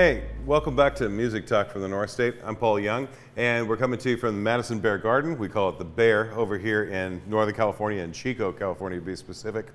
Hey, welcome back to Music Talk from the North State. I'm Paul Young, and we're coming to you from the Madison Bear Garden. We call it the Bear over here in Northern California, in Chico, California to be specific.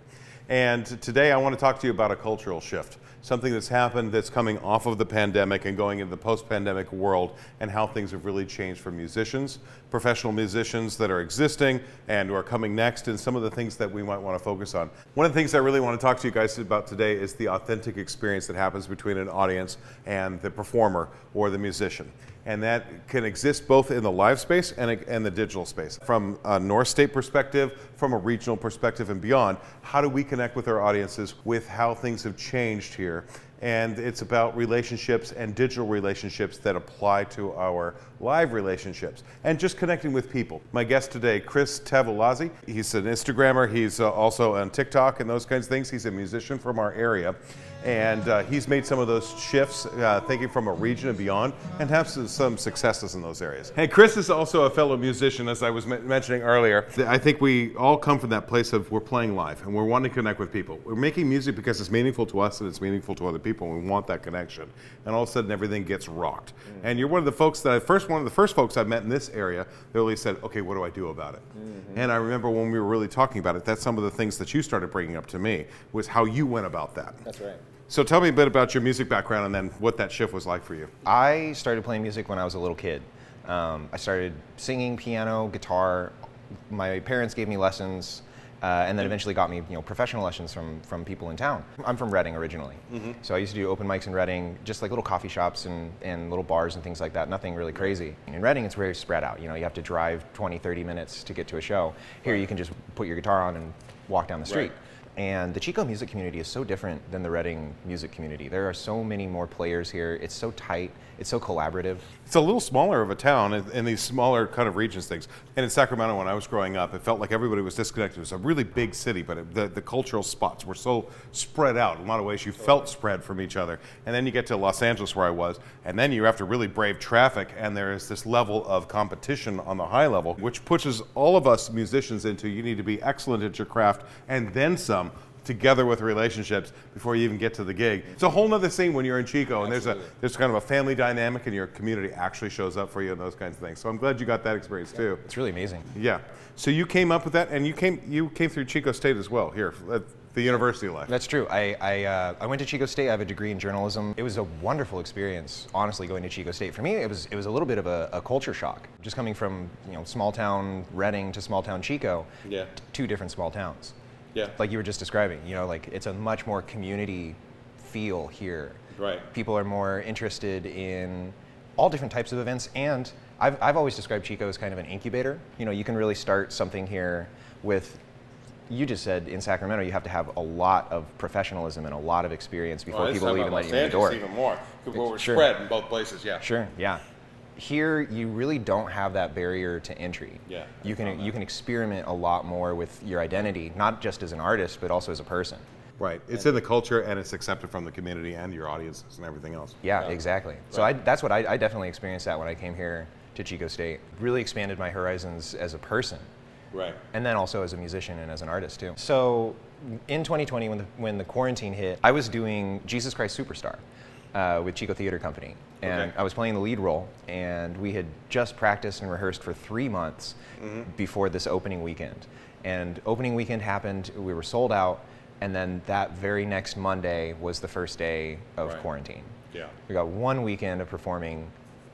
And today I want to talk to you about a cultural shift, something that's happened that's coming off of the pandemic and going into the post pandemic world, and how things have really changed for musicians, professional musicians that are existing and who are coming next, and some of the things that we might want to focus on. One of the things I really want to talk to you guys about today is the authentic experience that happens between an audience and the performer or the musician and that can exist both in the live space and, and the digital space. From a North State perspective, from a regional perspective, and beyond, how do we connect with our audiences with how things have changed here? And it's about relationships and digital relationships that apply to our live relationships and just connecting with people. My guest today, Chris Tavolazzi, he's an Instagrammer, he's uh, also on TikTok and those kinds of things. He's a musician from our area and uh, he's made some of those shifts, uh, thinking from a region and beyond, and has some successes in those areas. Hey, Chris is also a fellow musician, as I was m- mentioning earlier. I think we all come from that place of we're playing live and we're wanting to connect with people. We're making music because it's meaningful to us and it's meaningful to other people, and we want that connection. And all of a sudden, everything gets rocked. Mm. And you're one of the folks that I first, one of the first folks I met in this area that really said, "Okay, what do I do about it?" Mm-hmm. And I remember when we were really talking about it, that's some of the things that you started bringing up to me was how you went about that. That's right. So tell me a bit about your music background and then what that shift was like for you. I started playing music when I was a little kid. Um, I started singing, piano, guitar. My parents gave me lessons. Uh, and then eventually got me, you know, professional lessons from from people in town. I'm from Redding originally, mm-hmm. so I used to do open mics in Redding, just like little coffee shops and, and little bars and things like that. Nothing really crazy. In Redding, it's very spread out. You know, you have to drive 20, 30 minutes to get to a show. Here, you can just put your guitar on and walk down the street. Right. And the Chico music community is so different than the Redding music community. There are so many more players here. It's so tight. It's so collaborative. It's a little smaller of a town in, in, these smaller kind of regions things. And in Sacramento, when I was growing up, it felt like everybody was disconnected. It was a really big city, but it, the, the cultural spots were so spread out. In a lot of ways, you felt spread from each other. And then you get to Los Angeles, where I was, and then you have to really brave traffic, and there is this level of competition on the high level, which pushes all of us musicians into you need to be excellent at your craft and then some together with relationships before you even get to the gig. It's a whole nother scene when you're in Chico and Absolutely. there's a there's kind of a family dynamic and your community actually shows up for you and those kinds of things. So I'm glad you got that experience yeah. too. It's really amazing. Yeah. So you came up with that and you came you came through Chico State as well here at the university life. That's true. I I, uh, I went to Chico State. I have a degree in journalism. It was a wonderful experience, honestly, going to Chico State. For me, it was it was a little bit of a, a culture shock. Just coming from you know small town Redding to small town Chico. Yeah. Two different small towns. Yeah. Like you were just describing, you know, like it's a much more community feel here. Right. People are more interested in all different types of events and I've, I've always described Chico as kind of an incubator. You know, you can really start something here with you just said in Sacramento you have to have a lot of professionalism and a lot of experience before well, people even let you in the door. Even more, we're sure. spread in both places. Yeah. Sure. Yeah here you really don't have that barrier to entry. Yeah, you can you can experiment a lot more with your identity, not just as an artist, but also as a person. Right. It's in the culture and it's accepted from the community and your audiences and everything else. Yeah, yeah. exactly. Right. So I, that's what I, I definitely experienced that when I came here to Chico State. Really expanded my horizons as a person. Right. And then also as a musician and as an artist too. So in 2020, when the, when the quarantine hit, I was doing Jesus Christ Superstar uh, with Chico Theater Company, and okay. I was playing the lead role. And we had just practiced and rehearsed for three months mm-hmm. before this opening weekend. And opening weekend happened. We were sold out, and then that very next Monday was the first day of right. quarantine. Yeah. We got one weekend of performing,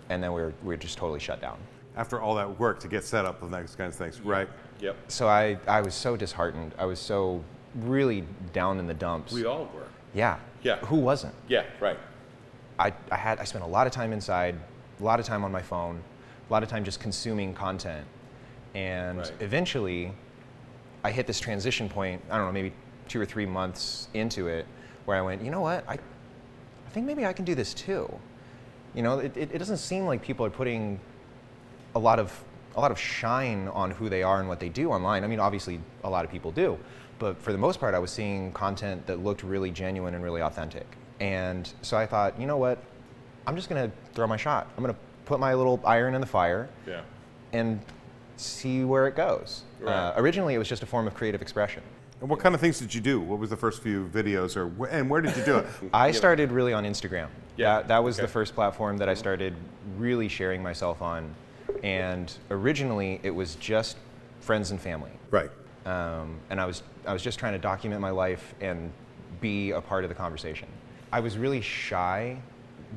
and then we were we were just totally shut down. After all that work to get set up with those kinds of things, right? Yep. So I I was so disheartened. I was so really down in the dumps. We all were. Yeah. Yeah. Who wasn't? Yeah. Right. I, I had I spent a lot of time inside, a lot of time on my phone, a lot of time just consuming content, and right. eventually, I hit this transition point. I don't know, maybe two or three months into it, where I went, you know what, I, I think maybe I can do this too. You know, it, it, it doesn't seem like people are putting a lot of a lot of shine on who they are and what they do online. I mean, obviously, a lot of people do, but for the most part, I was seeing content that looked really genuine and really authentic. And so I thought, you know what? I'm just going to throw my shot. I'm going to put my little iron in the fire yeah. and see where it goes. Right. Uh, originally, it was just a form of creative expression. And what kind of things did you do? What was the first few videos, or wh- and where did you do it? I started really on Instagram. Yeah, That, that was okay. the first platform that I started really sharing myself on. And originally, it was just friends and family. right. um, and I was I was just trying to document my life and be a part of the conversation. I was really shy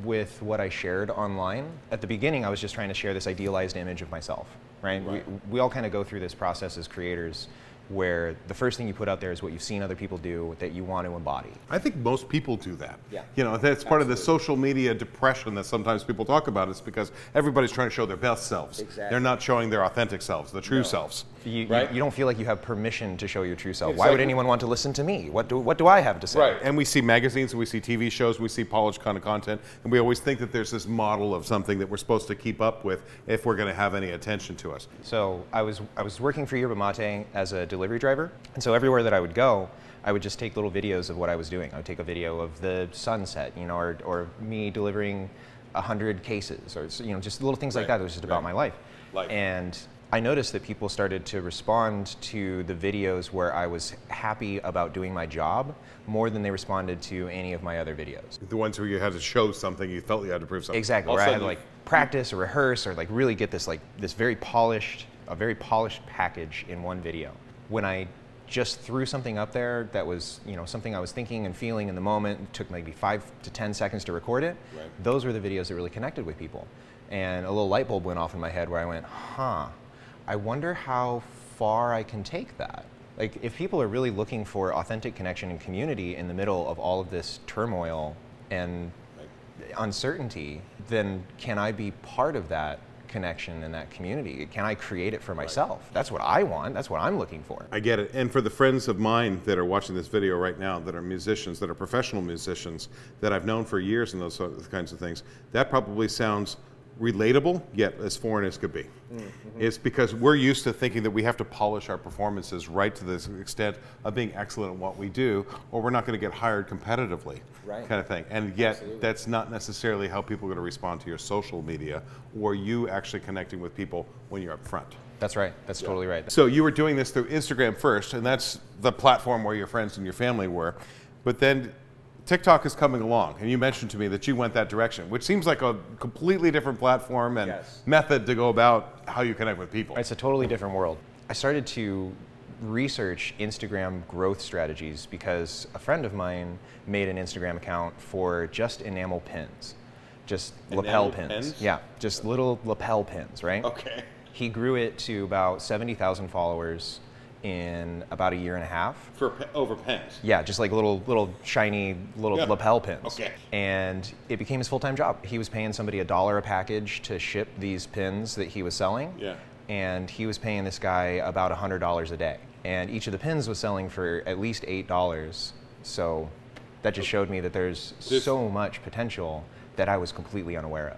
with what I shared online. At the beginning, I was just trying to share this idealized image of myself. Right? Right. We, we all kind of go through this process as creators, where the first thing you put out there is what you've seen other people do that you want to embody. I think most people do that. Yeah. You know, that's part of the social media depression that sometimes people talk about. Is because everybody's trying to show their best selves. Exactly. They're not showing their authentic selves, the true selves. You, you- Right. you, don't feel like you have permission to show your true self. Why would anyone want to listen to me? What do, what do I have to say? And we see magazines, we see TV shows, we see polished kind of content, and we always think that there's this model of something that we're supposed to keep up with if we're going to have any attention to us. So I was I was working for Yerba Mate as a delivery driver, and so everywhere that I would go, I would just take little videos of what I was doing. I would take a video of the sunset, you know, or, or me delivering hundred cases, or you know, just little things like Right, that. It was just about right. my life. Life. And I noticed that people started to respond to the videos where I was happy about doing my job more than they responded to any of my other videos. The ones where you had to show something, you felt you had to prove something. Exactly. All Where I had to like practice or rehearse or like really get this like this very polished, a very polished package in one video. When I just threw something up there that was, you know, something I was thinking and feeling in the moment, it took maybe five to ten seconds to record it. Right. Those were the videos that really connected with people. And a little light bulb went off in my head where I went, huh, I wonder how far I can take that. Like, if people are really looking for authentic connection and community in the middle of all of this turmoil and uncertainty, then can I be part of that connection and that community? Can I create it for myself? That's what I want. That's what I'm looking for. I get it. And for the friends of mine that are watching this video right now, that are musicians, that are professional musicians, that I've known for years and those kinds of things, that probably sounds relatable, yet as foreign as could be. Mm-hmm. It's because we're used to thinking that we have to polish our performances right to the extent of being excellent at what we do, or we're not going to get hired competitively, Right. kind of thing. And yet, that's not necessarily how people are going to respond to your social media or you actually connecting with people when you're up front. That's right. That's totally right. So you were doing this through Instagram first, and that's the platform where your friends and your family were. But then TikTok is coming along, and you mentioned to me that you went that direction, which seems like a completely different platform and Yes. method to go about how you connect with people. It's a totally different world. I started to research Instagram growth strategies because a friend of mine made an Instagram account for just enamel pins, just lapel pins. pins? Yeah, just little lapel pins, right? Okay. He grew it to about 70,000 followers in about a year and a half. For pe- over pens. Yeah, just like little little shiny little Yeah. lapel pins. Okay. And it became his full-time job. He was paying somebody a dollar a package to ship these pins that he was selling. Yeah. And he was paying this guy about hundred dollars a day. And each of the pins was selling for at least eight dollars. So that just showed me that there's This- so much potential that I was completely unaware of.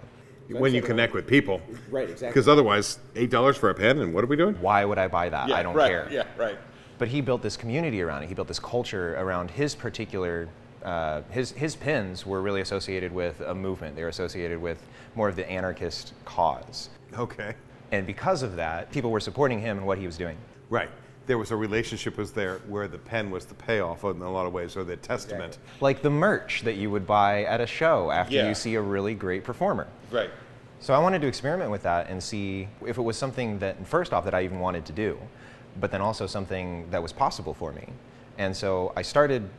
When you connect with people. Right, exactly. Because otherwise, $8 for a pen, and what are we doing? Why would I buy that? I don't right, care. Yeah, right. but he built this community around it. He built this culture around his particular. Uh, his his pins were really associated with a movement. They were associated with more of the anarchist cause, Okay. and because of that, people were supporting him and what he was doing. Right. There was a relationship was there where the pen was the payoff in a lot of ways, or the testament. Like the merch that you would buy at a show after Yeah. you see a really great performer. Right. So I wanted to experiment with that and see if it was something that, first off, that I even wanted to do, but then also something that was possible for me. And so I started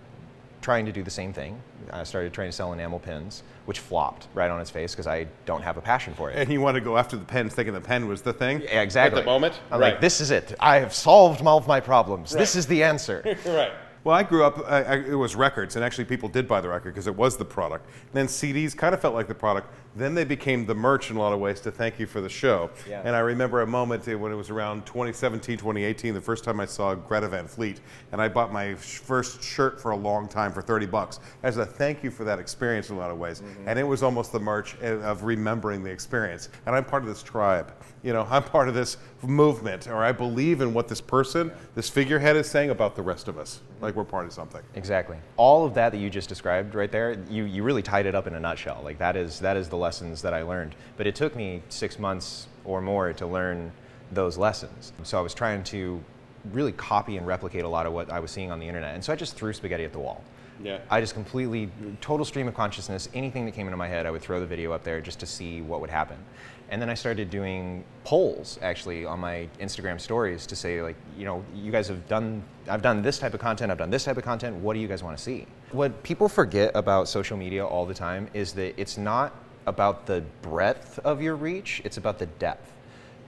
trying to do the same thing. I started trying to sell enamel pins, which flopped right on its face because I don't have a passion for it. And you wanted to go after the pen, thinking the pen was the thing? Yeah, exactly. At the moment? I'm right. like, this is it. I have solved all of my problems. This is the answer. right. Well, I grew up, I, I, it was records, and actually people did buy the record because it was the product. then CDs kind of felt like the product. Then they became the merch in a lot of ways to thank you for the show. Yeah. And I remember a moment when it was around 2017, 2018, the first time I saw Greta Van Fleet, and I bought my first shirt for a long time for 30 bucks as a thank you for that experience in a lot of ways. And it was almost the merch uh, of remembering the experience. And I'm part of this tribe. You know, I'm part of this movement, or I believe in what this person, this figurehead is saying about the rest of us. Like we're part of something. Exactly. All of that that you just described right there, you, you really tied it up in a nutshell. Like that is that is the lessons that I learned. But it took me six months or more to learn those lessons. So I was trying to really copy and replicate a lot of what I was seeing on the internet. And so I just threw spaghetti at the wall. Yeah. I just completely, total stream of consciousness, anything that came into my head, I would throw the video up there just to see what would happen. And then I started doing polls actually on my Instagram stories to say, like, you know, you guys have done, I've done this type of content, I've done this type of content, what do you guys want to see? What people forget about social media all the time is that it's not about the breadth of your reach, it's about the depth.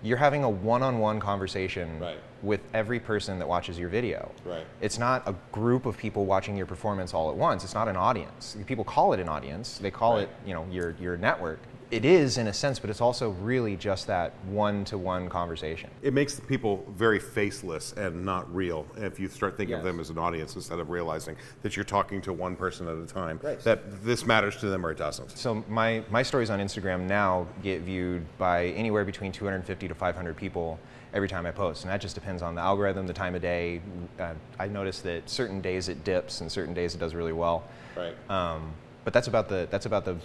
You're having a one on one conversation Right. with every person that watches your video. Right. It's not a group of people watching your performance all at once. It's not an audience. People call it an audience. They call Right. it, you know, your your network. It is in a sense, but it's also really just that one-to-one conversation. It makes the people very faceless and not real. If you start thinking of them as an audience instead of realizing that you're talking to one person at a time, Right. that this matters to them or it doesn't. So my my stories on Instagram now get viewed by anywhere between 250 to 500 people every time I post, and that just depends on the algorithm, the time of day. Uh, I notice that certain days it dips, and certain days it does really well. Right. Um, but that's about the that's about the,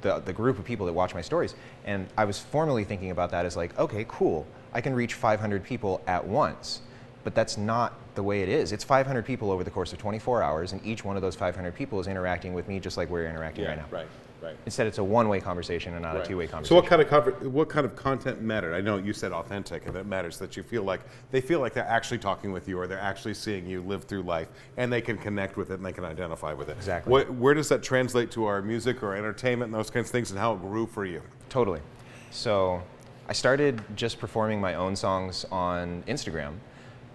the the group of people that watch my stories. And I was formerly thinking about that as like, okay, cool, I can reach 500 people at once. But that's not the way it is. It's 500 people over the course of 24 hours, and each one of those 500 people is interacting with me just like we're interacting right now. Right. Right. Instead, it's a one-way conversation and not a two-way conversation. So what kind of conver- what kind of content mattered? I know you said authentic, and it matters that you feel like they feel like they're actually talking with you, or they're actually seeing you live through life, and they can connect with it and they can identify with it. Exactly. What, where does that translate to our music or entertainment and those kinds of things, and how it grew for you? Totally. So I started just performing my own songs on Instagram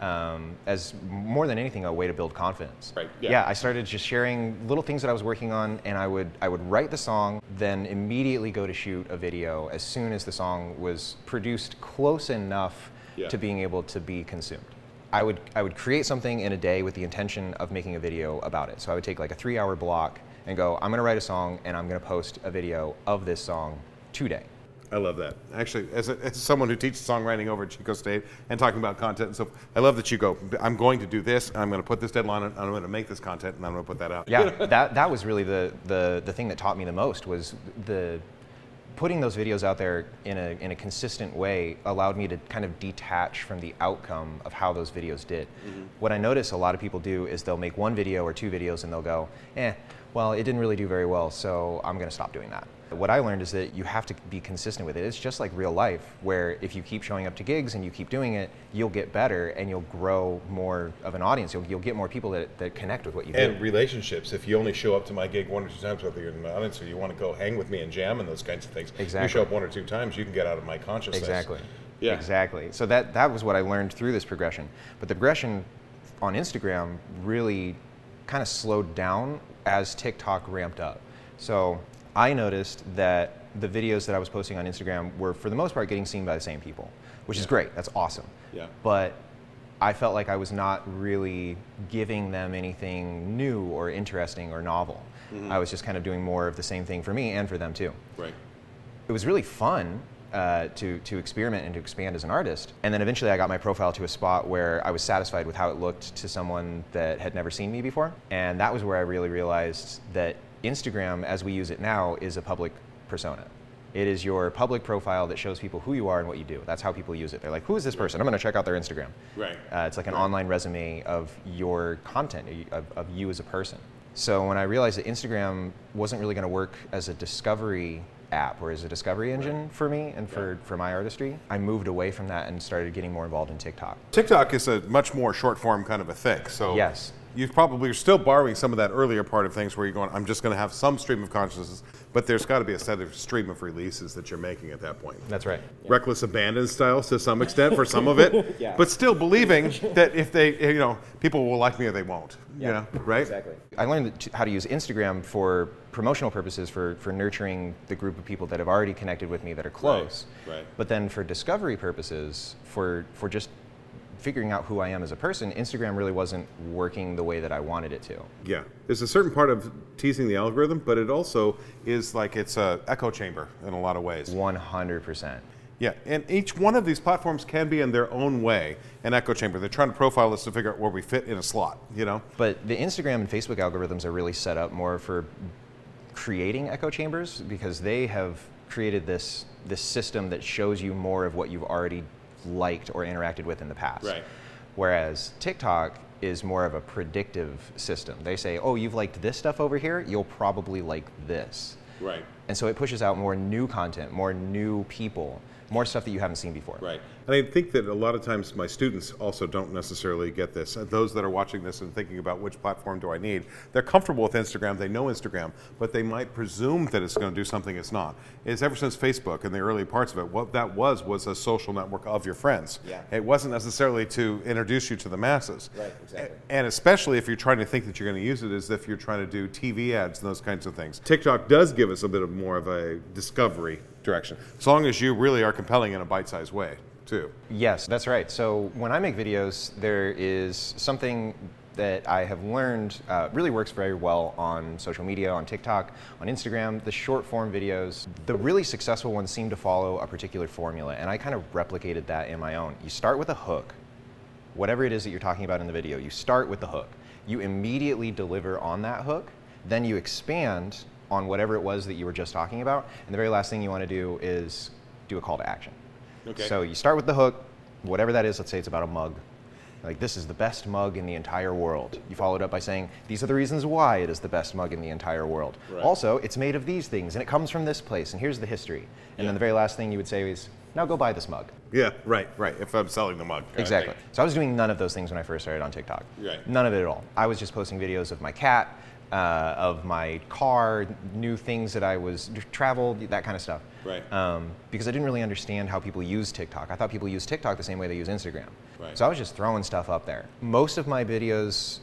um, as more than anything a way to build confidence. Right, yeah. I started just sharing little things that I was working on, and I would I would write the song, then immediately go to shoot a video as soon as the song was produced close enough Yeah. to being able to be consumed. I would I would create something in a day with the intention of making a video about it. So I would take like a three hour block and go, I'm gonna write a song and I'm gonna post a video of this song today. I love that. Actually, as, a, as someone who teaches songwriting over at Chico State and talking about content and stuff, I love that you go, I'm going to do this, I'm going to put this deadline, on, I'm going to make this content, and I'm going to put that out. Yeah, that, that was really the, the, the thing that taught me the most was the putting those videos out there in a, in a consistent way allowed me to kind of detach from the outcome of how those videos did. What I notice a lot of people do is they'll make one video or two videos and they'll go, eh, well, it didn't really do very well, so I'm going to stop doing that. What I learned is that you have to be consistent with it. It's just like real life, where if you keep showing up to gigs and you keep doing it, you'll get better and you'll grow more of an audience. You'll, you'll get more people that, that connect with what you do. And relationships. If you only show up to my gig one or two times, whether you're in the audience or you want to go hang with me and jam and those kinds of things, exactly. you show up one or two times, you can get out of my consciousness. Exactly. Yeah. Exactly. So that that was what I learned through this progression. But the progression on Instagram really kind of slowed down as TikTok ramped up. So I noticed that the videos that I was posting on Instagram were for the most part getting seen by the same people, which is great. That's awesome. Yeah. But I felt like I was not really giving them anything new or interesting or novel. Mm-hmm. I was just kind of doing more of the same thing for me and for them too Right. it was really fun uh, to, to experiment and to expand as an artist. And then eventually I got my profile to a spot where I was satisfied with how it looked to someone that had never seen me before. And that was where I really realized that Instagram, as we use it now, is a public persona. It is your public profile that shows people who you are and what you do. That's how people use it. They're like, who is this person? I'm going to check out their Instagram. Right. Uh, it's like an online resume of your content, of, of you as a person. So when I realized that Instagram wasn't really going to work as a discovery app or as a discovery engine for me and for, for my artistry, I moved away from that and started getting more involved in TikTok. TikTok is a much more short form kind of a thing. So Yes. You probably are still borrowing some of that earlier part of things where you're going, I'm just going to have some stream of consciousness, but there's got to be a set of stream of releases that you're making at that point. That's right. Reckless abandon style to some extent for some of it, yeah. but still believing that if they, you know, people will like me or they won't. You know, right? Exactly. I learned how to use Instagram for promotional purposes, for, for nurturing the group of people that have already connected with me that are close. Right. right. But then for discovery purposes, for, for just figuring out who I am as a person, Instagram really wasn't working the way that I wanted it to. Yeah, there's a certain part of teasing the algorithm, but it also is like it's a echo chamber in a lot of ways. 100%. Yeah, and each one of these platforms can be in their own way an echo chamber. They're trying to profile us to figure out where we fit in a slot. You know, But the Instagram and Facebook algorithms are really set up more for creating echo chambers because they have created this this system that shows you more of what you've already liked or interacted with in the past. Right. Whereas TikTok is more of a predictive system. They say, oh, you've liked this stuff over here, you'll probably like this. Right. And so it pushes out more new content, more new people, more stuff that you haven't seen before. Right. And I think that a lot of times my students also don't necessarily get this. Uh, Those that are watching this and thinking about which platform do I need, they're comfortable with Instagram, they know Instagram, but they might presume that it's going to do something it's not. It's ever since Facebook and the early parts of it, what that was was a social network of your friends. Yeah. It wasn't necessarily to introduce you to the masses. Right, exactly. And especially if you're trying to think that you're going to use it as if you're trying to do TV ads and those kinds of things. TikTok does give us a bit of more of a discovery direction, as long as you really are compelling in a bite-sized way, too. Yes, that's right. So when I make videos, there is something that I have learned uh, really works very well on social media, on TikTok, on Instagram. The short form videos, the really successful ones seem to follow a particular formula, and I kind of replicated that in my own. You start with a hook, whatever it is that you're talking about in the video, you start with the hook. You immediately deliver on that hook, then you expand on whatever it was that you were just talking about, and the very last thing you want to do is do a call to action. Okay. So you start with the hook, whatever that is, let's say it's about a mug. Like, this is the best mug in the entire world. You follow it up by saying, these are the reasons why it is the best mug in the entire world. Right. Also, it's made of these things, and it comes from this place, and here's the history. And Yeah. then the very last thing you would say is, now go buy this mug. Yeah, right, right. If I'm selling the mug. Exactly. So I was doing none of those things when I first started on TikTok. Right. None of it at all. I was just posting videos of my cat, uh, of my car, new things that I was traveled, that kind of stuff. Right. Um, because I didn't really understand how people use TikTok. I thought people use TikTok the same way they use Instagram. Right. So I was just throwing stuff up there. Most of my videos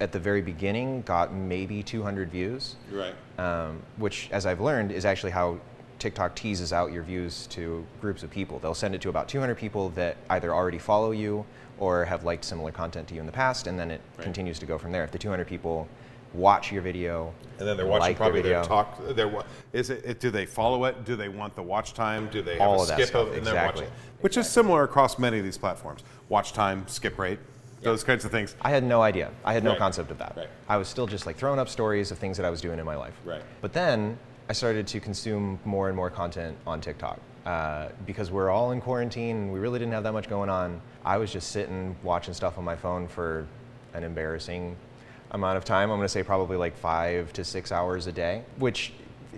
at the very beginning got maybe 200 views Right. um, which, as I've learned, is actually how TikTok teases out your views to groups of people. They'll send it to about 200 people that either already follow you or have liked similar content to you in the past, and then it Right. continues to go from there. If the 200 people watch your video, And then they're watching like probably their talk. They're, is it, it? Do they follow it? Do they want the watch time? Do they have All a of skip of and they're exactly. watching? Which is similar across many of these platforms. Watch time, skip rate, those kinds of things. I had no idea. I had no Right. concept of that. Right. I was still just like throwing up stories of things that I was doing in my life. Right. But then I started to consume more and more content on TikTok. Uh, because we're all in quarantine and we really didn't have that much going on. I was just sitting watching stuff on my phone for an embarrassing amount of time. I'm going to say probably like five to six hours a day, which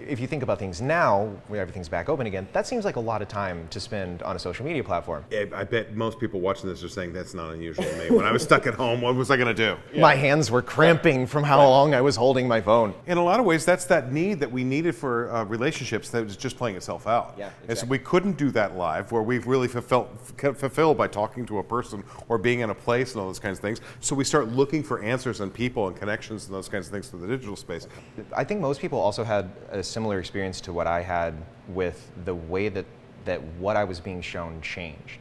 if you think about things now, where everything's back open again, that seems like a lot of time to spend on a social media platform. I I bet most people watching this are saying that's not unusual to me. When I was stuck at home, what was I going to do? My hands were cramping from how long I was holding my phone. In a lot of ways, that's that need that we needed for uh, relationships that was just playing itself out. Yeah, And so we couldn't do that live, where we've really fulfilled, f- fulfilled by talking to a person or being in a place and all those kinds of things. So we start looking for answers and people and connections and those kinds of things through the digital space. I think most people also had a similar experience to what I had with the way that, that what I was being shown changed.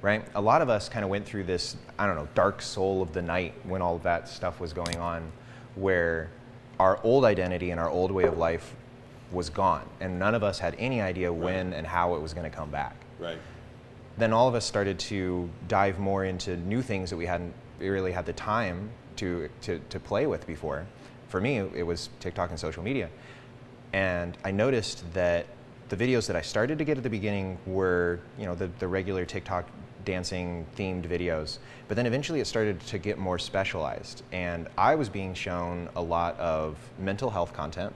Right? A lot of us kind of went through this, I don't know, dark soul of the night when all of that stuff was going on, where our old identity and our old way of life was gone. And none of us had any idea when and how it was going to come back Right. then all of us started to dive more into new things that we hadn't really had the time to, to, to play with before. For me, it was TikTok and social media. And I noticed that the videos that I started to get at the beginning were, you know, the, the regular TikTok dancing themed videos. But then eventually it started to get more specialized. And I was being shown a lot of mental health content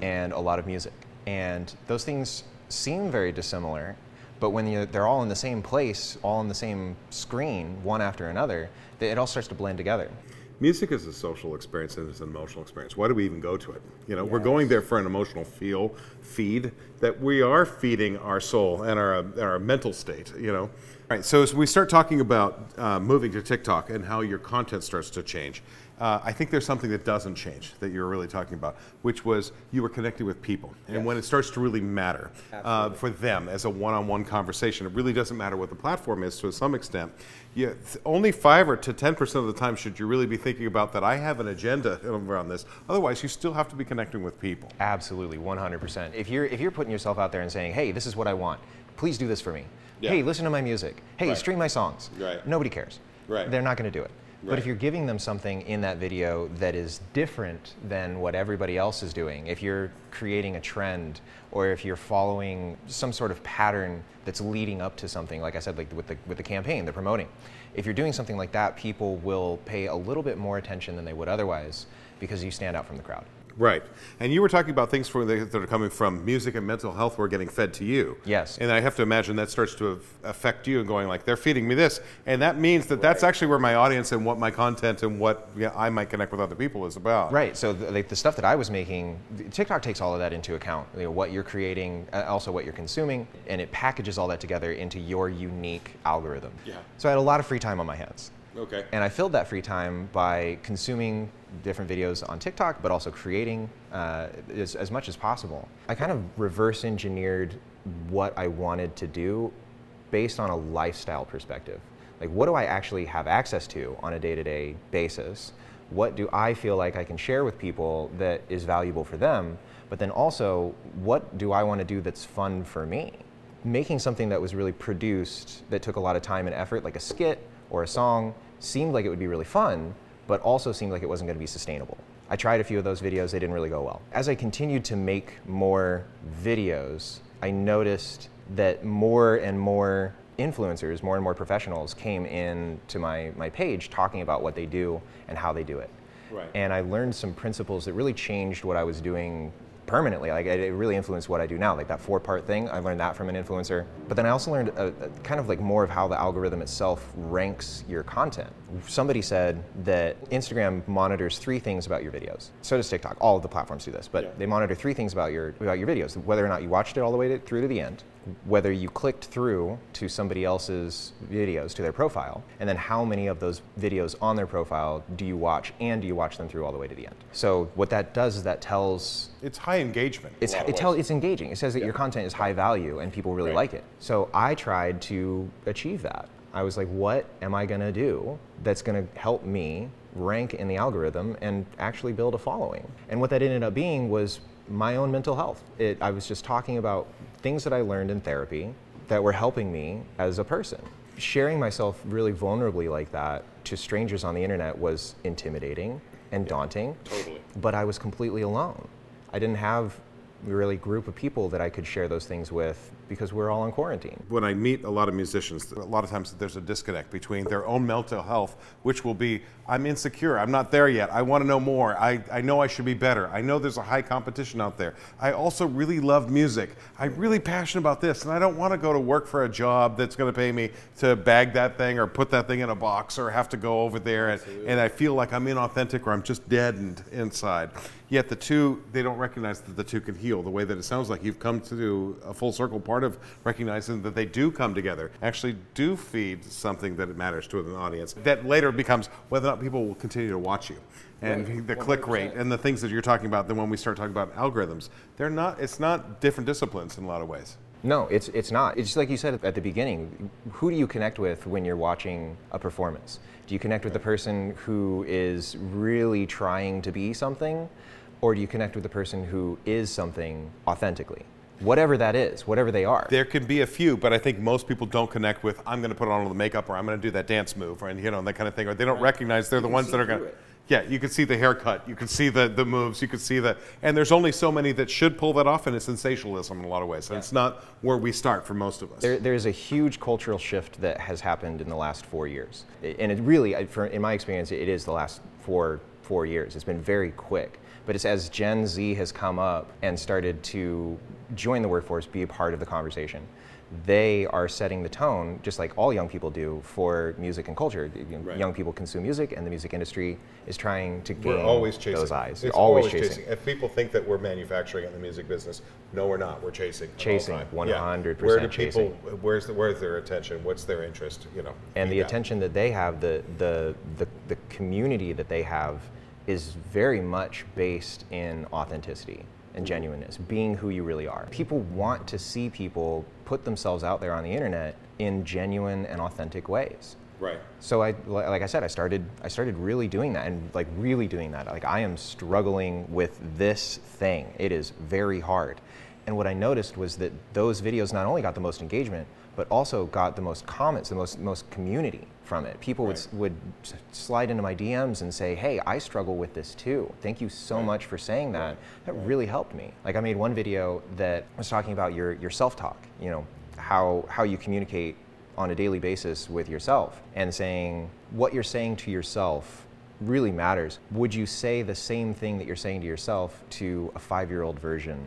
and a lot of music. And those things seem very dissimilar, but when they're all in the same place, all on the same screen, one after another, it all starts to blend together. Music is a social experience and it's an emotional experience. Why do we even go to it? You know, we're going there for an emotional feel, feed that we are feeding our soul and our, our mental state. You know, all right. So as we start talking about uh, moving to TikTok and how your content starts to change, uh, I think there's something that doesn't change that you're really talking about, which was you were connecting with people, and when it starts to really matter uh, for them as a one-on-one conversation, it really doesn't matter what the platform is to some extent. You, th- only five or to ten percent of the time should you really be thinking about that. I have an agenda around this. Otherwise, you still have to be connecting with people. Absolutely, 100%. If you're, if you're putting yourself out there and saying, hey, this is what I want, please do this for me. Yeah. Hey, listen to my music. Hey, Right. stream my songs. Right. Nobody cares. Right. They're not going to do it. But if you're giving them something in that video that is different than what everybody else is doing, if you're creating a trend or if you're following some sort of pattern that's leading up to something, like I said, like with the, with the campaign, the promoting, if you're doing something like that, people will pay a little bit more attention than they would otherwise because you stand out from the crowd. Right. And you were talking about things for the, that are coming from music and mental health were getting fed to you. Yes. And I have to imagine that starts to affect you and going like, they're feeding me this. And that means that right. that's actually where my audience and what my content and what yeah, I might connect with other people is about. Right. So the, like the stuff that I was making, TikTok takes all of that into account. You know, what you're creating, uh, also what you're consuming, and it packages all that together into your unique algorithm. Yeah. So I had a lot of free time on my hands. Okay. And I filled that free time by consuming different videos on TikTok, but also creating uh, as, as much as possible. I kind of reverse engineered what I wanted to do based on a lifestyle perspective. Like, what do I actually have access to on a day to day basis? What do I feel like I can share with people that is valuable for them? But then also, what do I want to do that's fun for me? Making something that was really produced, that took a lot of time and effort, like a skit or a song, seemed like it would be really fun, but also seemed like it wasn't going to be sustainable. I tried a few of those videos, they didn't really go well. As I continued to make more videos, I noticed that more and more influencers, more and more professionals came in to my, my page talking about what they do and how they do it. Right. And I learned some principles that really changed what I was doing permanently. Like it really influenced what I do now. Like that four part thing, I learned that from an influencer. But then I also learned a, a kind of like more of how the algorithm itself ranks your content. Somebody said that Instagram monitors three things about your videos. So does TikTok. All of the platforms do this, but yeah. they monitor three things about your about your videos: whether or not you watched it all the way to, through to the end, whether you clicked through to somebody else's videos to their profile, and then how many of those videos on their profile do you watch, and do you watch them through all the way to the end. So what that does is that tells it's high engagement. It's it tell, it's engaging. It says that yeah. your content is high value and people really right. like it. So I tried to achieve that. I was like, what am I gonna do that's gonna help me rank in the algorithm and actually build a following? And what that ended up being was my own mental health. It, I was just talking about things that I learned in therapy that were helping me as a person. Sharing myself really vulnerably like that to strangers on the internet was intimidating and daunting. Totally. But I was completely alone. I didn't have really group of people that I could share those things with because we're all in quarantine. When I meet a lot of musicians, a lot of times there's a disconnect between their own mental health, which will be, I'm insecure, I'm not there yet, I want to know more, I, I know I should be better, I know there's a high competition out there. I also really love music, I'm really passionate about this, and I don't want to go to work for a job that's going to pay me to bag that thing or put that thing in a box or have to go over there and, and I feel like I'm inauthentic or I'm just deadened inside. Yet the two, they don't recognize that the two can heal the way that it sounds like you've come to a full circle part of recognizing that they do come together, actually do feed something that matters to an audience. That later becomes whether or not people will continue to watch you. And right. the 100%. click rate and the things that you're talking about, then when we start talking about algorithms, they're not, it's not different disciplines in a lot of ways. No, it's, it's not. It's just like you said at the beginning. Who do you connect with when you're watching a performance? Do you connect with the person who is really trying to be something? Or do you connect with the person who is something authentically? whatever that is, whatever they are. There can be a few, but I think most people don't connect with I'm going to put on all the makeup or I'm going to do that dance move or you know that kind of thing, or they don't right. recognize they're you the ones that are going. to... Yeah, you can see the haircut, you can see the, the moves, you can see the, and there's only so many that should pull that off, and it's sensationalism in a lot of ways. And yeah. it's not where we start for most of us. There, there's a huge cultural shift that has happened in the last four years, and it really, for, in my experience, it is the last four four years. It's been very quick. But it's as Gen Z has come up and started to join the workforce, be a part of the conversation, they are setting the tone, just like all young people do, for music and culture. Right. Young people consume music, and the music industry is trying to gain we're always chasing. those eyes. It's always, always chasing. chasing. If people think that we're manufacturing in the music business, no, we're not. We're chasing. Chasing, one hundred percent. Where do people? Where's the, where's their attention? What's their interest? You know. And the attention that they have, the, the the the community that they have is very much based in authenticity and genuineness, being who you really are. People want to see people put themselves out there on the internet in genuine and authentic ways. Right. So I, like I said, I started, I started really doing that and like really doing that. Like I am struggling with this thing. It is very hard. And what I noticed was that those videos not only got the most engagement, but also got the most comments, the most most community from it. People right. would would slide into my DMs and say, "Hey, I struggle with this too. Thank you so right. much for saying that. Right. That really helped me." Like I made one video that was talking about your your self-talk, you know, how how you communicate on a daily basis with yourself and saying what you're saying to yourself really matters. Would you say the same thing that you're saying to yourself to a 5-year-old version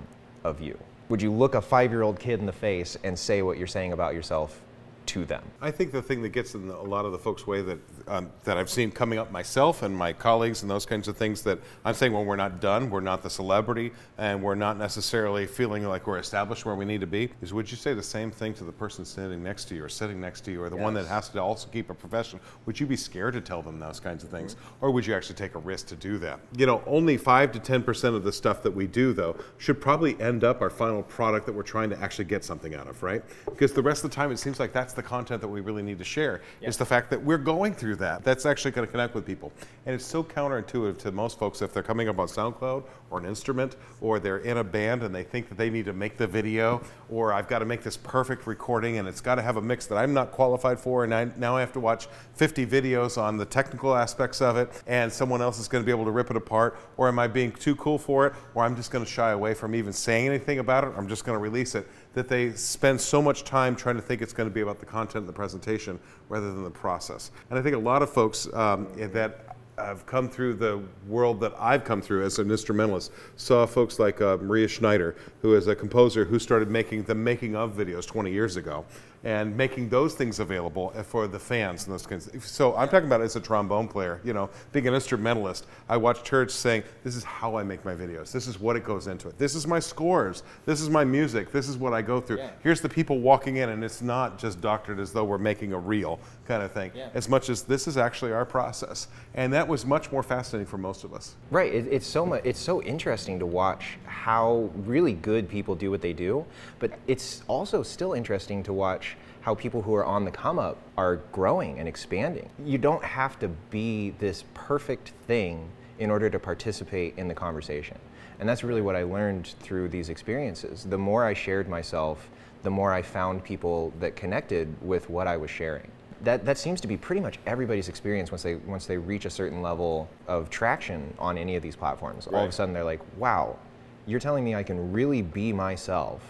of you? Would you look a five year old kid in the face and say what you're saying about yourself to them. I think the thing that gets in a lot of the folks' way that um, that I've seen coming up myself and my colleagues and those kinds of things that I'm saying when we're not done, we're not the celebrity, and we're not necessarily feeling like we're established where we need to be. Is would you say the same thing to the person standing next to you or sitting next to you or the yes. one that has to also keep a profession? Would you be scared to tell them those kinds of things, mm-hmm. or would you actually take a risk to do that? You know, only five to ten percent of the stuff that we do though should probably end up our final product that we're trying to actually get something out of, right? Because the rest of the time it seems like that's the content that we really need to share yeah. is the fact that we're going through that. That's actually going to connect with people. And it's so counterintuitive to most folks if they're coming up on SoundCloud or an instrument or they're in a band and they think that they need to make the video or I've got to make this perfect recording and it's got to have a mix that I'm not qualified for and I, now I have to watch 50 videos on the technical aspects of it and someone else is going to be able to rip it apart or am I being too cool for it or I'm just going to shy away from even saying anything about it. I'm just going to release it that they spend so much time trying to think it's going to be about the content and the presentation rather than the process. And I think a lot of folks um, that have come through the world that I've come through as an instrumentalist. Saw folks like uh, Maria Schneider, who is a composer who started making the making of videos 20 years ago and making those things available for the fans and those kinds. Of, so I'm talking about as a trombone player, you know, being an instrumentalist. I watch church saying, "This is how I make my videos. This is what it goes into it. This is my scores. This is my music. This is what I go through. Yeah. Here's the people walking in, and it's not just doctored as though we're making a reel kind of thing. Yeah. As much as this is actually our process, and that was much more fascinating for most of us. Right. It, it's so much. It's so interesting to watch how really good people do what they do, but it's also still interesting to watch how people who are on the come up are growing and expanding. You don't have to be this perfect thing in order to participate in the conversation. And that's really what I learned through these experiences. The more I shared myself, the more I found people that connected with what I was sharing. That, that seems to be pretty much everybody's experience once they once they reach a certain level of traction on any of these platforms. Right. All of a sudden they're like, wow, you're telling me I can really be myself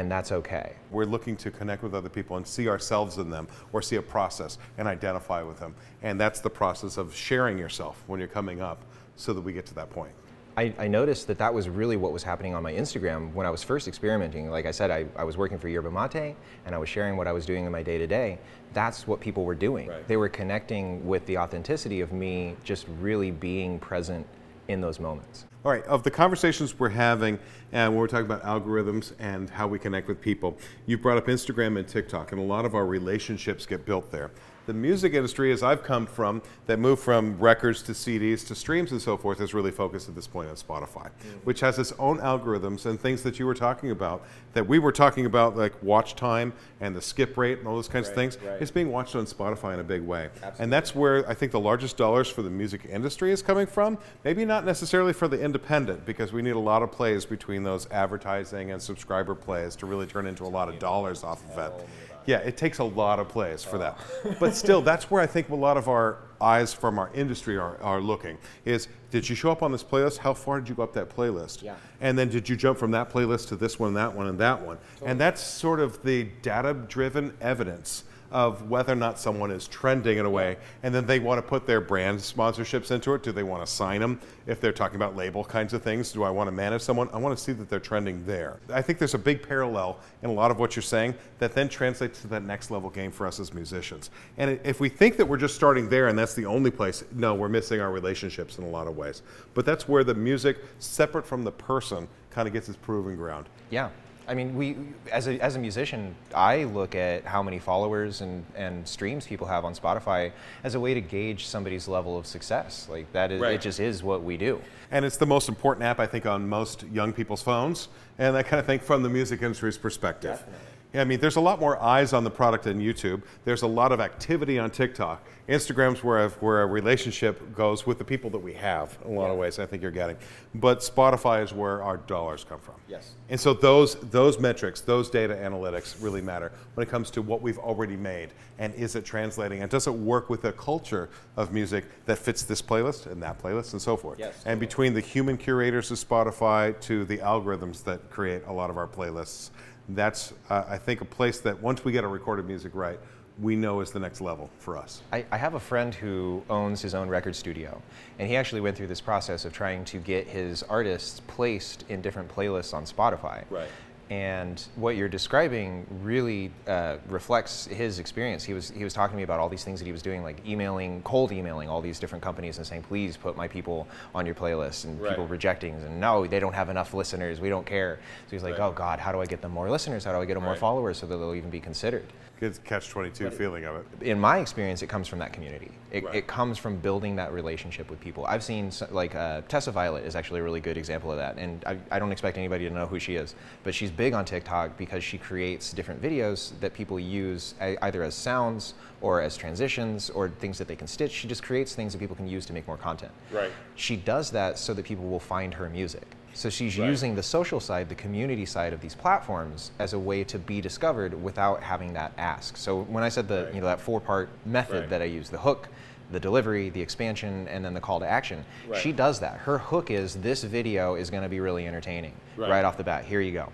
and that's okay. We're looking to connect with other people and see ourselves in them or see a process and identify with them. And that's the process of sharing yourself when you're coming up so that we get to that point. I, I, noticed that that was really what was happening on my Instagram when I was first experimenting. Like I said, I, I was working for Yerba Mate and I was sharing what I was doing in my day to day. That's what people were doing. Right. They were connecting with the authenticity of me just really being present in those moments. All right, of the conversations we're having, and when we're talking about algorithms and how we connect with people, you've brought up Instagram and TikTok, and a lot of our relationships get built there the music industry, as I've come from, that moved from records to CDs to streams and so forth, is really focused at this point on Spotify, mm-hmm. which has its own algorithms and things that you were talking about, that we were talking about, like watch time and the skip rate and all those kinds right, of things. Right. It's being watched on Spotify in a big way. Absolutely. And that's where I think the largest dollars for the music industry is coming from. Maybe not necessarily for the independent, because we need a lot of plays between those advertising and subscriber plays to really turn into a lot of dollars off of it. Yeah, it takes a lot of plays for that. Oh. But still, that's where I think a lot of our eyes from our industry are, are looking is did you show up on this playlist? How far did you go up that playlist? Yeah. And then did you jump from that playlist to this one, that one, and that one? Totally. And that's sort of the data driven evidence of whether or not someone is trending in a way, and then they want to put their brand sponsorships into it. Do they want to sign them? If they're talking about label kinds of things, do I want to manage someone? I want to see that they're trending there. I think there's a big parallel in a lot of what you're saying that then translates to that next level game for us as musicians. And if we think that we're just starting there and that's the only place, no, we're missing our relationships in a lot of ways. But that's where the music, separate from the person, kind of gets its proving ground. Yeah. I mean, we as a, as a musician, I look at how many followers and, and streams people have on Spotify as a way to gauge somebody's level of success. Like that is, right. it just is what we do. And it's the most important app I think on most young people's phones, and that kind of thing from the music industry's perspective. Definitely I mean, there's a lot more eyes on the product than YouTube. There's a lot of activity on TikTok. Instagram's where a, where a relationship goes with the people that we have in a lot of ways. I think you're getting, but Spotify is where our dollars come from. Yes. And so those those metrics, those data analytics really matter when it comes to what we've already made and is it translating and does it work with the culture of music that fits this playlist and that playlist and so forth. Yes, And totally. between the human curators of Spotify to the algorithms that create a lot of our playlists, that's uh, I think a place that once we get our recorded music right, we know is the next level for us. I, I have a friend who owns his own record studio, and he actually went through this process of trying to get his artists placed in different playlists on Spotify. Right. And what you're describing really uh, reflects his experience. He was he was talking to me about all these things that he was doing, like emailing, cold emailing all these different companies and saying, "Please put my people on your playlist," and Right. people rejecting, and no, they don't have enough listeners. We don't care. So he's like, Right. "Oh God, how do I get them more listeners? How do I get them more followers so that they'll even be considered?" Kids catch 22 feeling of it. in my experience, it comes from that community. It, Right. it comes from building that relationship with people. I've seen, like, uh, Tessa Violet is actually a really good example of that. And I, I don't expect anybody to know who she is, but she's big on TikTok because she creates different videos that people use either as sounds or as transitions or things that they can stitch. She just creates things that people can use to make more content. Right. She does that so that people will find her music. So she's Right. using the social side, the community side of these platforms as a way to be discovered without having that ask. So when I said the Right. you know that four-part method Right. that I use, the hook, the delivery, the expansion, and then the call to action, she does that. Her hook is this video is going to be really entertaining Right. right off the bat. Here you go.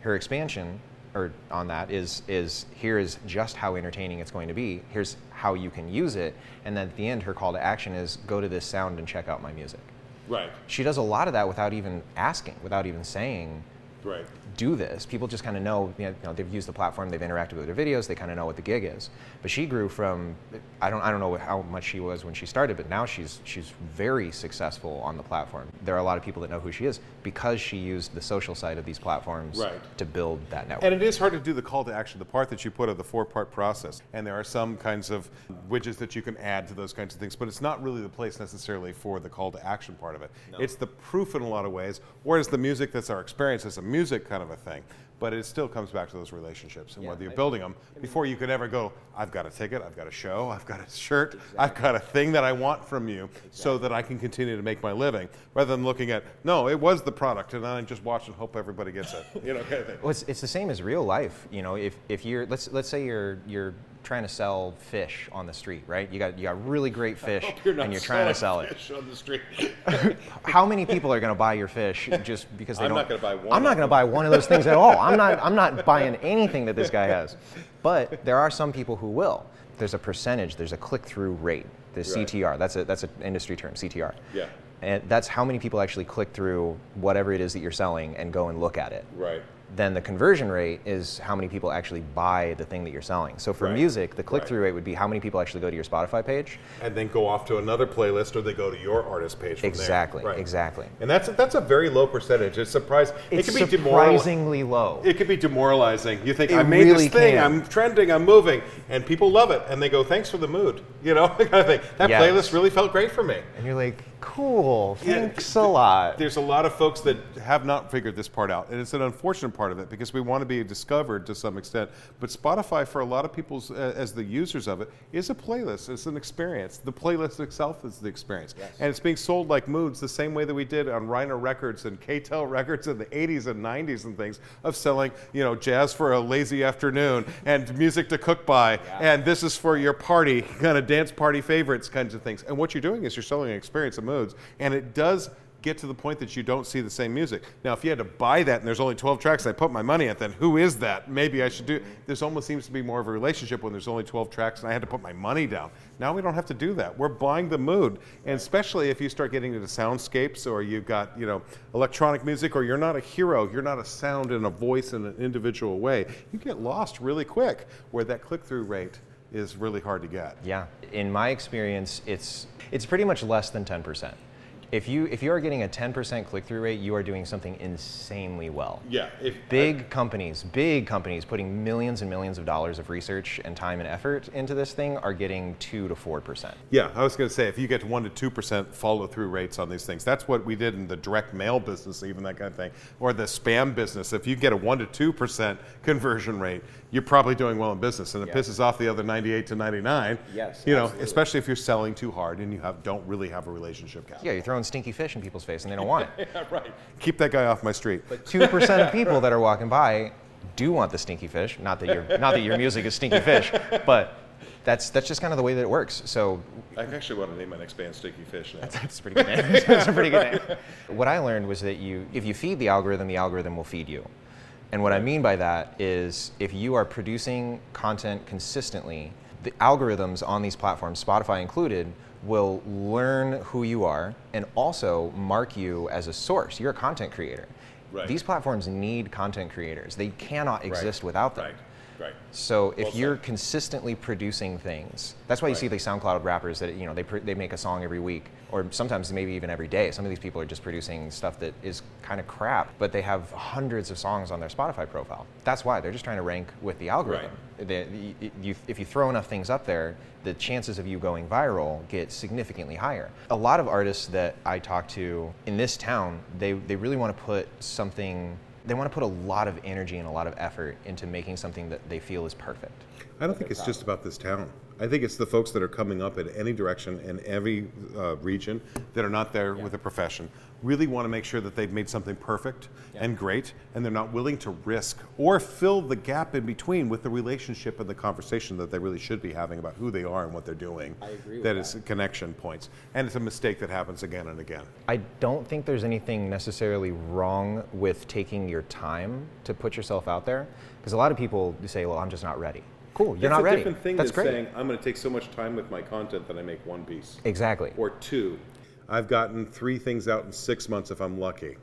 Her expansion or on that is is here is just how entertaining it's going to be. Here's how you can use it, and then at the end, her call to action is go to this sound and check out my music Right. she does a lot of that without even asking, without even saying, Right. Do this. People just kind of know, you know, they've used the platform, they've interacted with their videos, they kind of know what the gig is. But she grew from, I don't, I don't know how much she was when she started, but now she's, she's very successful on the platform. There are a lot of people that know who she is because she used the social side of these platforms Right. to build that network. And it is hard to do the call to action, the part that you put of the four part process. And there are some kinds of widgets that you can add to those kinds of things, but it's not really the place necessarily for the call to action part of it. It's the proof in a lot of ways, or it's the music that's our experience as a music kind of a thing. But it still comes back to those relationships and Yeah, whether you're I- building them before you could ever go, I've got a ticket, I've got a show, I've got a shirt, I've got a thing that I want from you so that I can continue to make my living, rather than looking at, no, it was the product and then I just watch and hope everybody gets it. You know, kind of thing. Well, it's, it's the same as real life. You know, if, if you're let's let's say you're you're trying to sell fish on the street, right? You got you got really great fish, and you're trying to sell it. On the street. How many people are going to buy your fish just because they I'm don't? not gonna buy one I'm not going to buy one of those things at all. I'm not. I'm not buying anything that this guy has. But there are some people who will. There's a percentage. There's a click-through rate. The Right. CTR. That's a that's an industry term. CTR. Yeah. And that's how many people actually click through whatever it is that you're selling and go and look at it Right. Then the conversion rate is how many people actually buy the thing that you're selling. So for Right. music, the click through rate would be how many people actually go to your Spotify page. And then go off to another playlist, or they go to your artist page. From there. Exactly, Right. exactly. And that's that's a very low percentage. It's surprising. It's it could be surprisingly low. It could be demoralizing. You think It I made really this thing, can. I'm trending, I'm moving, and people love it, and they go, "Thanks for the mood," you know, kind of thing. That Yes. playlist really felt great for me. and you're like, cool, Yeah, thanks a lot. There's a lot of folks that have not figured this part out, and it's an unfortunate part of it because we want to be discovered to some extent. But Spotify, for a lot of people, uh, as the users of it, is a playlist. It's an experience. The playlist itself is the experience, and it's being sold like moods, the same way that we did on Rhino Records and K-tel Records in the 80s and 90s and things of selling, you know, jazz for a lazy afternoon and music to cook by, and this is for your party, kind of dance party favorites kinds of things. And what you're doing is you're selling an experience of moods, and it does get to the point that you don't see the same music. Now, if you had to buy that and there's only 12 tracks and I put my money at, then who is that? Maybe I should do. This almost seems to be more of a relationship when there's only 12 tracks and I had to put my money down. Now we don't have to do that. We're buying the mood, and especially if you start getting into soundscapes or you've got you know electronic music or you're not a hero, you're not a sound and a voice in an individual way. You get lost really quick. Where that click-through rate is really hard to get. Yeah, in my experience, it's it's pretty much less than 10%. If you if you are getting a 10% click through rate, you are doing something insanely well. Yeah. If Big companies, big companies putting millions and millions of dollars of research and time and effort into this thing are getting 2 to 4%. Yeah, I was going to say if you get one to two percent follow through rates on these things, that's what we did in the direct mail business, even that kind of thing, or the spam business. If you get a one to two percent conversion rate, you're probably doing well in business, and it Yeah. pisses off the other 98 to 99. Yes, you know, absolutely. especially if you're selling too hard and you have don't really have a relationship. Capital. Yeah, you're throwing stinky fish in people's face and they don't want it. Yeah, right. Keep that guy off my street. But Two percent of people that are walking by do want the stinky fish. Not that your not that your music is stinky fish, but that's that's just kind of the way that it works. So I actually want to name my next band Stinky Fish now. that's a pretty good name. that's a pretty good name. What I learned was that you if you feed the algorithm, the algorithm will feed you. And what I mean by that is if you are producing content consistently, the algorithms on these platforms, Spotify included, will learn who you are and also mark you as a source. You're a content creator. Right. These platforms need content creators. They cannot exist without them. Right. Right. So if Well you're consistently producing things, that's why you see Right. these SoundCloud rappers that you know they pr- they make a song every week, or sometimes maybe even every day. Some of these people are just producing stuff that is kind of crap, but they have hundreds of songs on their Spotify profile. That's why they're just trying to rank with the algorithm. The- the- you- if you throw enough things up there, the chances of you going viral get significantly higher. A lot of artists that I talk to in this town, they they really want to put something. They want to put a lot of energy and a lot of effort into making something that they feel is perfect. I don't think it's just about this town. I think it's the folks that are coming up in any direction in every uh, region that are not there with a profession really want to make sure that they've made something perfect and great, and they're not willing to risk or fill the gap in between with the relationship and the conversation that they really should be having about who they are and what they're doing. I agree with That is connection points, and it's a mistake that happens again and again. I don't think there's anything necessarily wrong with taking your time to put yourself out there, because a lot of people say, "Well, I'm just not ready." Cool, you're not a ready. That's great. I'm going to take so much time with my content that I make one piece. exactly. or two. I've gotten three things out in six months if I'm lucky.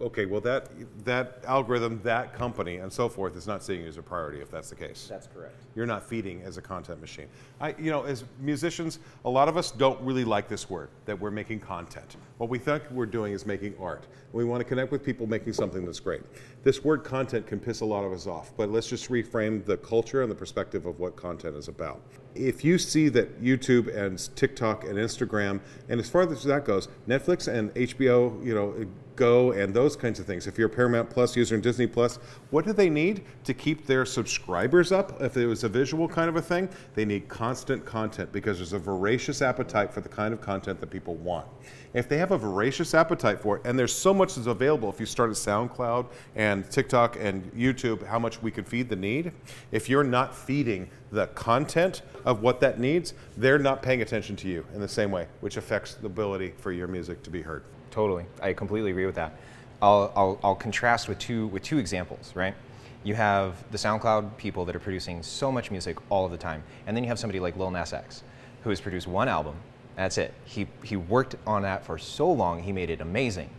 Okay, well that that algorithm, that company, and so forth is not seeing you as a priority if that's the case. That's correct. You're not feeding as a content machine. I, you know, as musicians, a lot of us don't really like this word that we're making content. What we think we're doing is making art. We want to connect with people making something that's great. This word content can piss a lot of us off, but let's just reframe the culture and the perspective of what content is about. If you see that YouTube and TikTok and Instagram, and as far as that goes, Netflix and HBO, you know, Go and those kinds of things. If you're a Paramount Plus user and Disney Plus, what do they need to keep their subscribers up? If it was a visual kind of a thing, they need constant content because there's a voracious appetite for the kind of content that people want. If they have a voracious appetite for it, and there's so much that's available, if you start at SoundCloud and TikTok and YouTube, how much we could feed the need. If you're not feeding the content of what that needs, they're not paying attention to you in the same way, which affects the ability for your music to be heard. Totally, I completely agree with that. I'll, I'll, I'll contrast with two with two examples, right? You have the SoundCloud people that are producing so much music all of the time, and then you have somebody like Lil Nas X, who has produced one album. That's it. He he worked on that for so long, he made it amazing.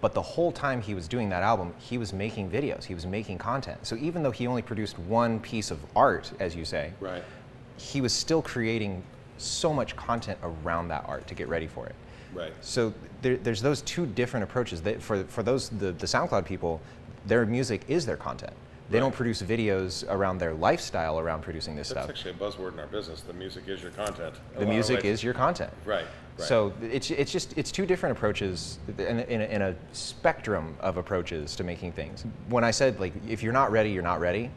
But the whole time he was doing that album, he was making videos, he was making content. So even though he only produced one piece of art, as you say, Right. he was still creating so much content around that art to get ready for it. Right. So there, there's those two different approaches. That for for those the, the SoundCloud people, their music is their content. They don't produce videos around their lifestyle around producing this That's stuff. That's actually a buzzword in our business. The music is your content. The music is your content. Right. right. So it's it's just it's two different approaches in, a- in, a, in a spectrum of approaches to making things. When I said like if you're not ready, you're not ready,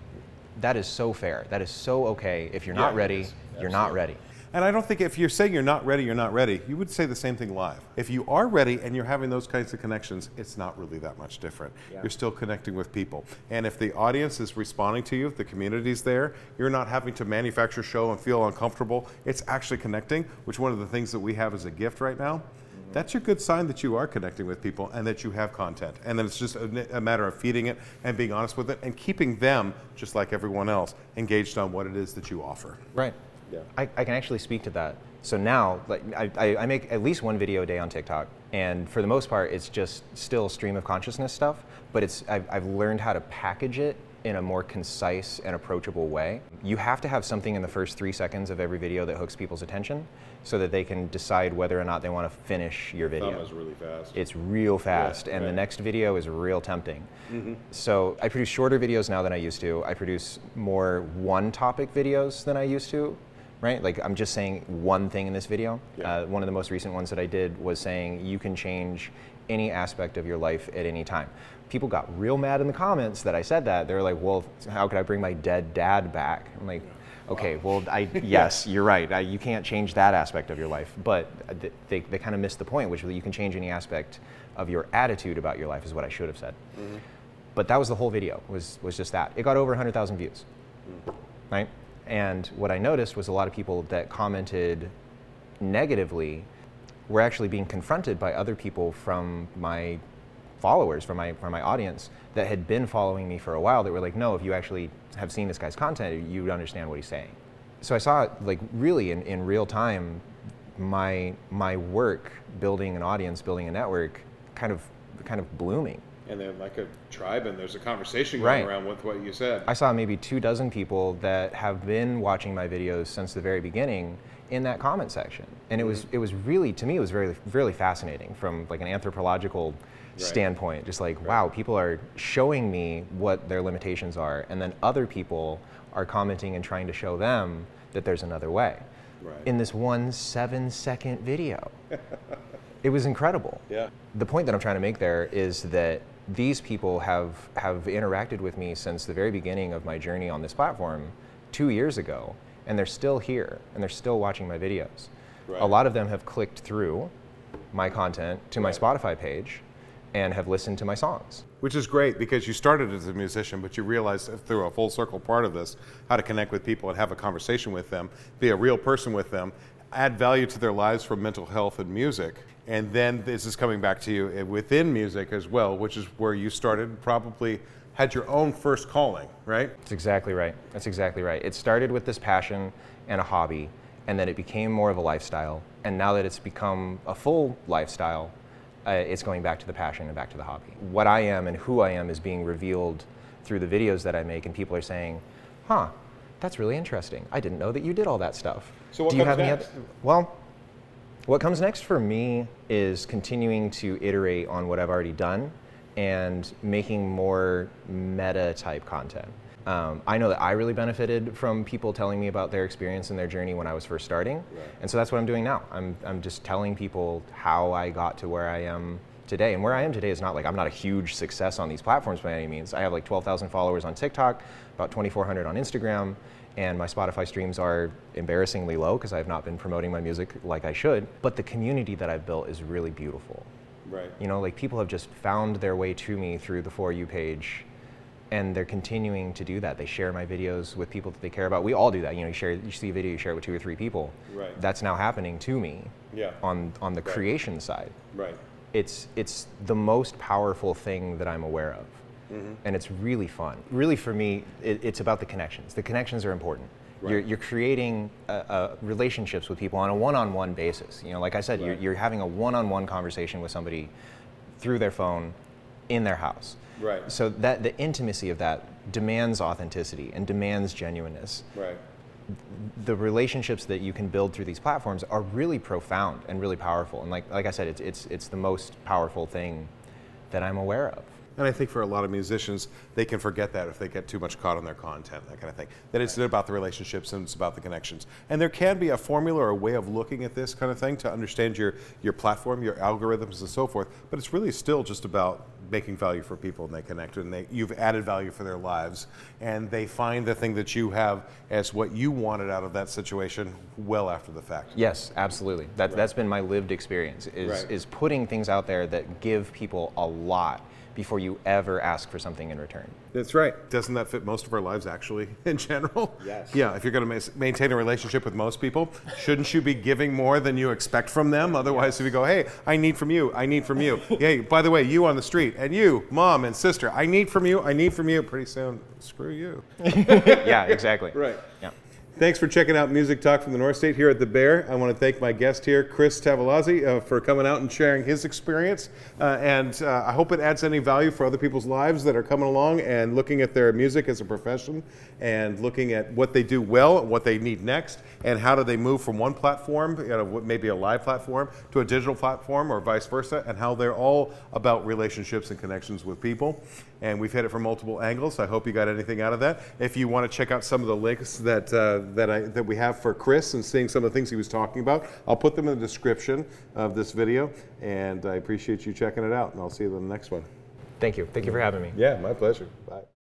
that is so fair. That is so okay. If you're Yeah, not ready, you're not ready. And I don't think if you're saying you're not ready, you're not ready, you would say the same thing live. If you are ready and you're having those kinds of connections, it's not really that much different. You're still connecting with people. And if the audience is responding to you, if the community's there, you're not having to manufacture show and feel uncomfortable. It's actually connecting, which one of the things that we have as a gift right now. Mm-hmm. That's a good sign that you are connecting with people and that you have content. And then it's just a, a matter of feeding it and being honest with it and keeping them, just like everyone else, engaged on what it is that you offer. Right. Yeah. I, I can actually speak to that. So now, like, I, I, make at least one video a day on TikTok, and for the most part, it's just still stream of consciousness stuff. But it's I've, I've learned how to package it in a more concise and approachable way. You have to have something in the first three seconds of every video that hooks people's attention, so that they can decide whether or not they want to finish your video. really fast. It's real fast, and the next video is real tempting. Mm-hmm. So I produce shorter videos now than I used to. I produce more one-topic videos than I used to, right? Like I'm just saying one thing in this video. Yeah. Uh, one of the most recent ones that I did was saying you can change any aspect of your life at any time. people got real mad in the comments that I said that. They were like, "Well, how could I bring my dead dad back?" I'm like, "Okay, well, I yes, you're right. I, you can't change that aspect of your life, but they they kind of missed the point, which is that you can change any aspect of your attitude about your life, is what I should have said. Mm-hmm. But that was the whole video. Was was just that. It got over 100,000 views, mm. right? And what I noticed was a lot of people that commented negatively were actually being confronted by other people from my followers, from my from my audience that had been following me for a while that were like, no, if you actually have seen this guy's content, you understand what he's saying. So I saw like really in, in real time my my work building an audience, building a network kind of kind of blooming. And then like a tribe and there's a conversation going right. around with what you said. I saw maybe two dozen people that have been watching my videos since the very beginning in that comment section. And it was mm-hmm. it was really to me it was very really fascinating from like an anthropological right. standpoint. Just like, right. wow, people are showing me what their limitations are and then other people are commenting and trying to show them that there's another way. Right. In this one seven second video. it was incredible. Yeah. The point that I'm trying to make there is that these people have have interacted with me since the very beginning of my journey on this platform two years ago and they're still here and they're still watching my videos. Right. A lot of them have clicked through my content to my Spotify page and have listened to my songs. Which is great because you started as a musician, but you realized through a full circle part of this how to connect with people and have a conversation with them, be a real person with them, add value to their lives from mental health and music. And then this is coming back to you within music as well, which is where you started probably had your own first calling, right? That's exactly right. That's exactly right. It started with this passion and a hobby, and then it became more of a lifestyle. And now that it's become a full lifestyle, uh, it's going back to the passion and back to the hobby. What I am and who I am is being revealed through the videos that I make, and people are saying, huh, that's really interesting. I didn't know that you did all that stuff. So what Do you have next? Any other, well, what comes next for me is continuing to iterate on what I've already done and making more meta type content. Um, I know that I really benefited from people telling me about their experience and their journey when I was first starting. Right. And so that's what I'm doing now. I'm, I'm just telling people how I got to where I am today. And where I am today is not like I'm not a huge success on these platforms by any means. I have like 12,000 followers on TikTok, about 2,400 on Instagram, and my Spotify streams are embarrassingly low because I have not been promoting my music like I should. But the community that I've built is really beautiful. Right. You know, like people have just found their way to me through the For You page and they're continuing to do that. They share my videos with people that they care about. We all do that. You know, you share, you see a video, you share it with two or three people. Right. That's now happening to me. Yeah. On on the right. creation side. Right. It's it's the most powerful thing that I'm aware of, mm-hmm. and it's really fun. Really, for me, it, it's about the connections. The connections are important. Right. You're, you're creating uh, uh, relationships with people on a one-on-one basis. You know, like I said, right. you're, you're having a one-on-one conversation with somebody through their phone in their house. Right. So that the intimacy of that demands authenticity and demands genuineness. Right. The relationships that you can build through these platforms are really profound and really powerful. And like like I said, it's it's it's the most powerful thing that I'm aware of. And I think for a lot of musicians, they can forget that if they get too much caught on their content, that kind of thing. That it's right. about the relationships and it's about the connections. And there can be a formula or a way of looking at this kind of thing to understand your, your platform, your algorithms, and so forth. But it's really still just about making value for people and they connect and they, you've added value for their lives and they find the thing that you have as what you wanted out of that situation well after the fact yes absolutely that, right. that's been my lived experience is, right. is putting things out there that give people a lot before you ever ask for something in return. That's right. Doesn't that fit most of our lives actually in general? Yes. Yeah, if you're going to ma- maintain a relationship with most people, shouldn't you be giving more than you expect from them? Otherwise, yes. if you go, hey, I need from you, I need from you. hey, by the way, you on the street, and you, mom and sister, I need from you, I need from you. Pretty soon, screw you. yeah, exactly. Right. Yeah. Thanks for checking out Music Talk from the North State here at the Bear. I want to thank my guest here, Chris Tavolazzi, uh, for coming out and sharing his experience. Uh, and uh, I hope it adds any value for other people's lives that are coming along and looking at their music as a profession and looking at what they do well, what they need next, and how do they move from one platform, you know, maybe a live platform, to a digital platform or vice versa, and how they're all about relationships and connections with people and we've hit it from multiple angles. I hope you got anything out of that. If you want to check out some of the links that uh, that I that we have for Chris and seeing some of the things he was talking about, I'll put them in the description of this video. And I appreciate you checking it out. And I'll see you in the next one. Thank you. Thank you for having me. Yeah, my pleasure. Bye.